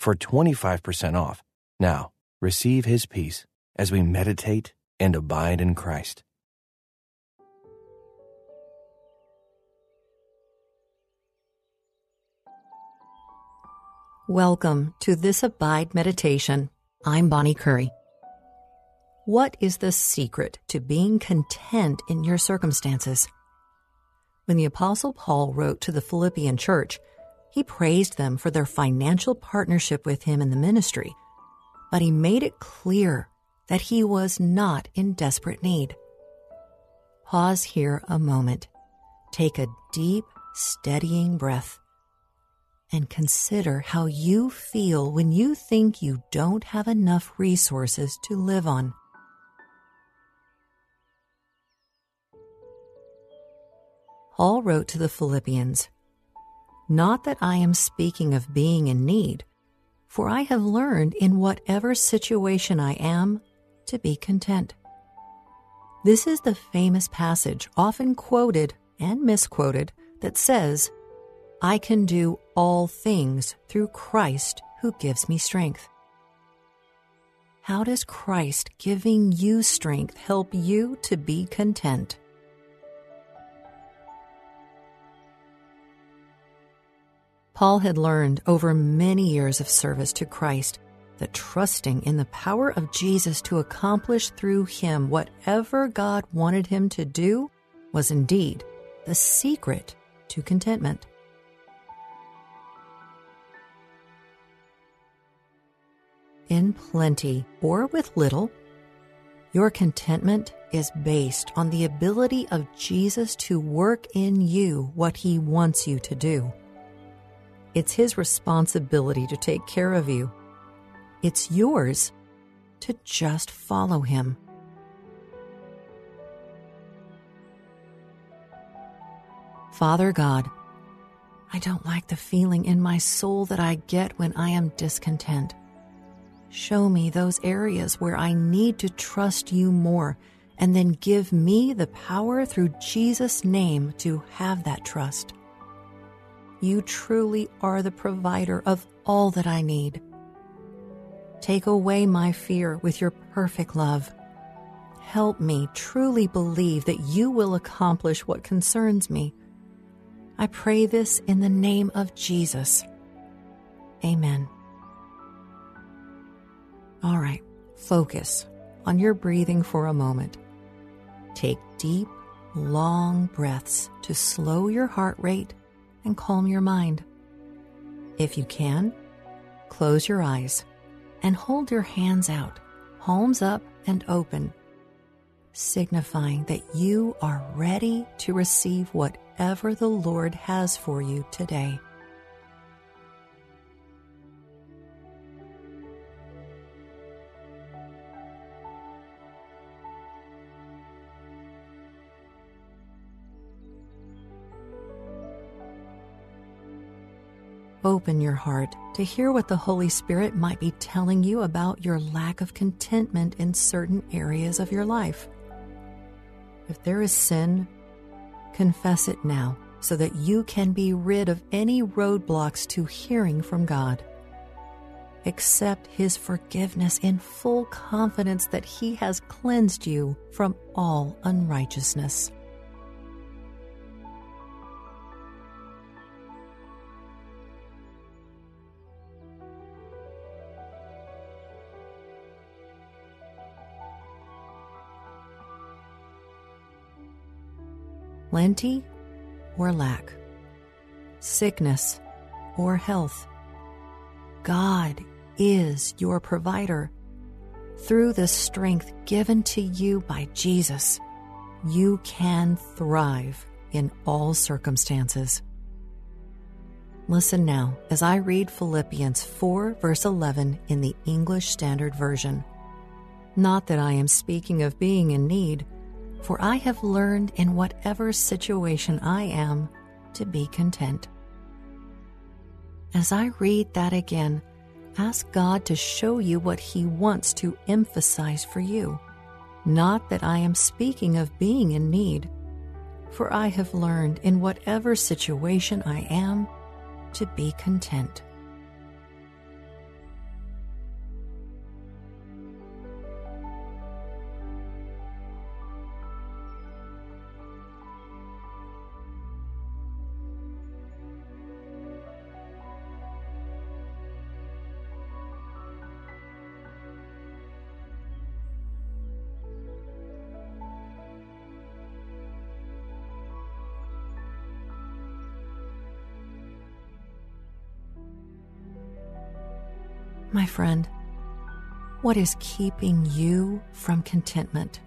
for 25% off. Now, receive his peace as we meditate and abide in Christ. Welcome to this Abide Meditation. I'm Bonnie Curry. What is the secret to being content in your circumstances? When the Apostle Paul wrote to the Philippian church, he praised them for their financial partnership with him in the ministry, but he made it clear that he was not in desperate need. Pause here a moment. Take a deep, steadying breath and consider how you feel when you think you don't have enough resources to live on. Paul wrote to the Philippians not that I am speaking of being in need, for I have learned in whatever situation I am to be content. This is the famous passage, often quoted and misquoted, that says, I can do all things through Christ who gives me strength. How does Christ giving you strength help you to be content? Paul had learned over many years of service to Christ that trusting in the power of Jesus to accomplish through him whatever God wanted him to do was indeed the secret to contentment. In plenty or with little, your contentment is based on the ability of Jesus to work in you what he wants you to do. It's His responsibility to take care of you. It's yours to just follow Him. Father God, I don't like the feeling in my soul that I get when I am discontent. Show me those areas where I need to trust you more, and then give me the power through Jesus' name to have that trust. You truly are the provider of all that I need. Take away my fear with your perfect love. Help me truly believe that you will accomplish what concerns me. I pray this in the name of Jesus. Amen. All right, focus on your breathing for a moment. Take deep, long breaths to slow your heart rate and calm your mind. If you can, close your eyes and hold your hands out, palms up and open, signifying that you are ready to receive whatever the Lord has for you today. Open your heart to hear what the Holy Spirit might be telling you about your lack of contentment in certain areas of your life. If there is sin, confess it now so that you can be rid of any roadblocks to hearing from God. Accept His forgiveness in full confidence that He has cleansed you from all unrighteousness. Plenty or lack, sickness or health. God is your provider. Through the strength given to you by Jesus, you can thrive in all circumstances. Listen now as I read Philippians 4, verse 11 in the English Standard Version. Not that I am speaking of being in need, for I have learned in whatever situation I am to be content. As I read that again, ask God to show you what He wants to emphasize for you. Not that I am speaking of being in need, for I have learned in whatever situation I am to be content. My friend, what is keeping you from contentment?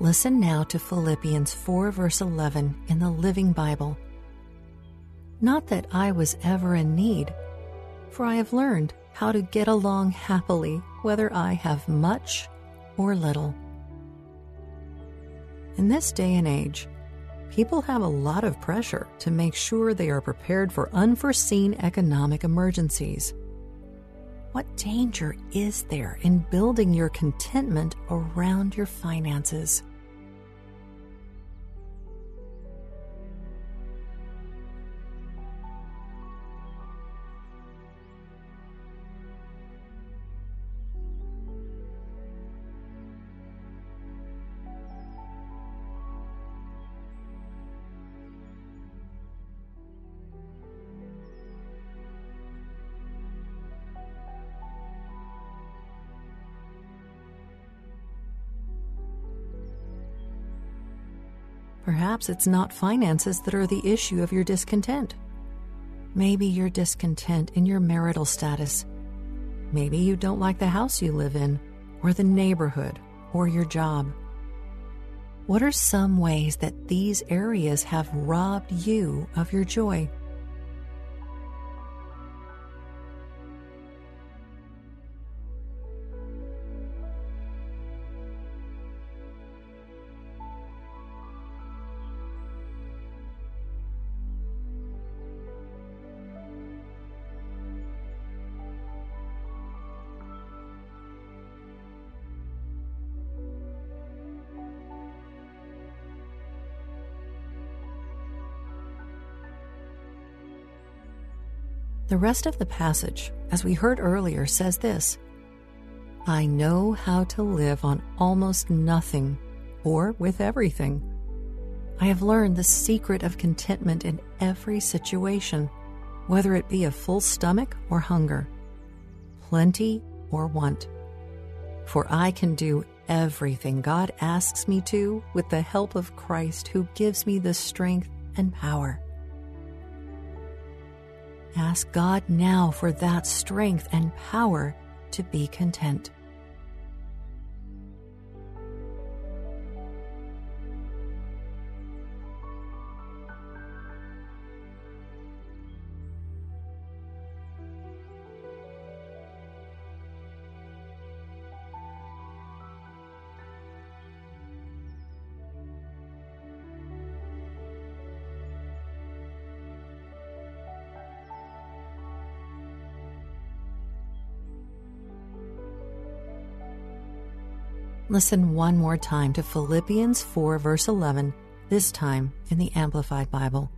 Listen now to Philippians 4, verse 11 in the Living Bible. Not that I was ever in need, for I have learned how to get along happily, whether I have much or little. In this day and age, people have a lot of pressure to make sure they are prepared for unforeseen economic emergencies. What danger is there in building your contentment around your finances? Perhaps it's not finances that are the issue of your discontent. Maybe you're discontent in your marital status. Maybe you don't like the house you live in, or the neighborhood, or your job. What are some ways that these areas have robbed you of your joy? The rest of the passage, as we heard earlier, says this I know how to live on almost nothing or with everything. I have learned the secret of contentment in every situation, whether it be a full stomach or hunger, plenty or want. For I can do everything God asks me to with the help of Christ who gives me the strength and power. Ask God now for that strength and power to be content. Listen one more time to Philippians 4, verse 11, this time in the Amplified Bible.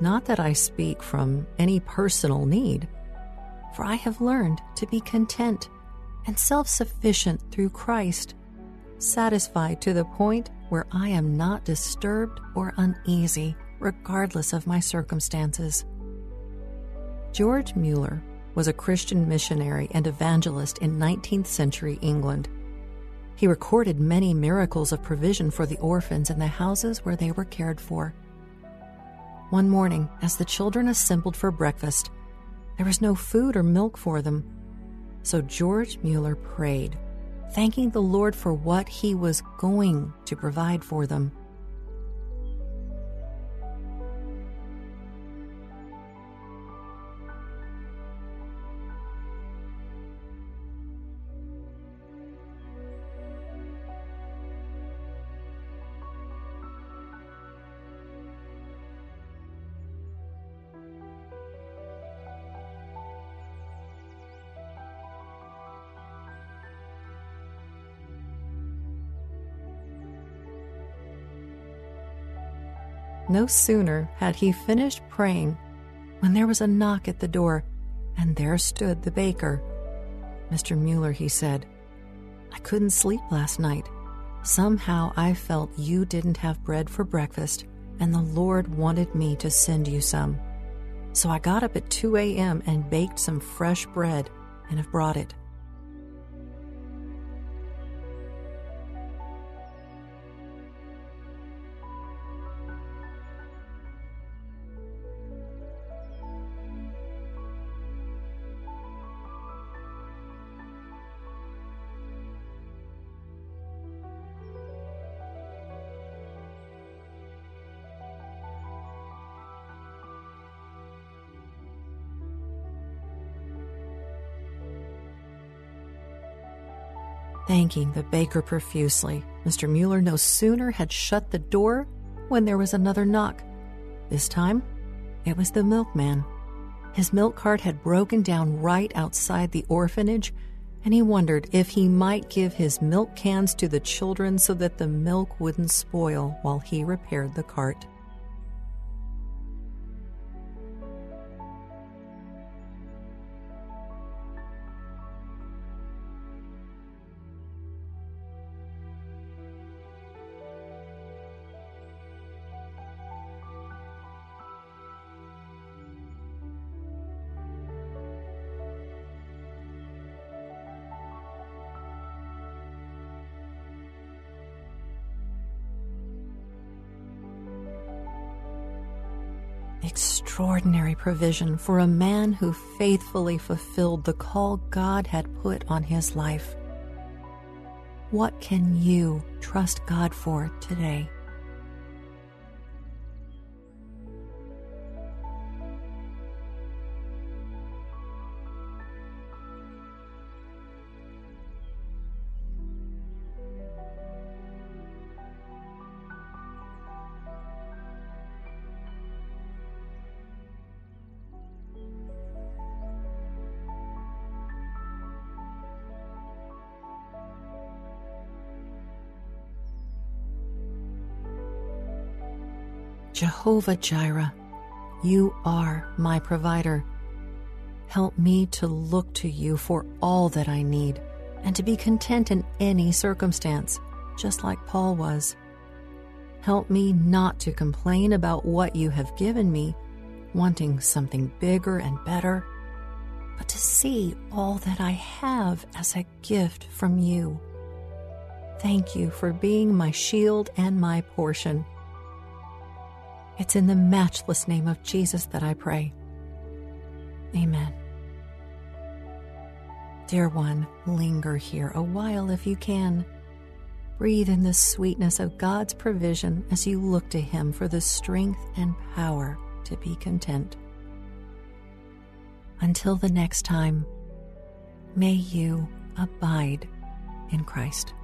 Not that I speak from any personal need, for I have learned to be content and self sufficient through Christ, satisfied to the point where I am not disturbed or uneasy, regardless of my circumstances. George Mueller was a Christian missionary and evangelist in 19th century England. He recorded many miracles of provision for the orphans in the houses where they were cared for. One morning, as the children assembled for breakfast, there was no food or milk for them. So George Mueller prayed, thanking the Lord for what he was going to provide for them. No sooner had he finished praying when there was a knock at the door, and there stood the baker. Mr. Mueller, he said, I couldn't sleep last night. Somehow I felt you didn't have bread for breakfast, and the Lord wanted me to send you some. So I got up at 2 a.m. and baked some fresh bread and have brought it. Thanking the baker profusely, Mr. Mueller no sooner had shut the door when there was another knock. This time, it was the milkman. His milk cart had broken down right outside the orphanage, and he wondered if he might give his milk cans to the children so that the milk wouldn't spoil while he repaired the cart. Extraordinary provision for a man who faithfully fulfilled the call God had put on his life. What can you trust God for today? Jehovah Jireh, you are my provider. Help me to look to you for all that I need and to be content in any circumstance, just like Paul was. Help me not to complain about what you have given me, wanting something bigger and better, but to see all that I have as a gift from you. Thank you for being my shield and my portion. It's in the matchless name of Jesus that I pray. Amen. Dear one, linger here a while if you can. Breathe in the sweetness of God's provision as you look to Him for the strength and power to be content. Until the next time, may you abide in Christ.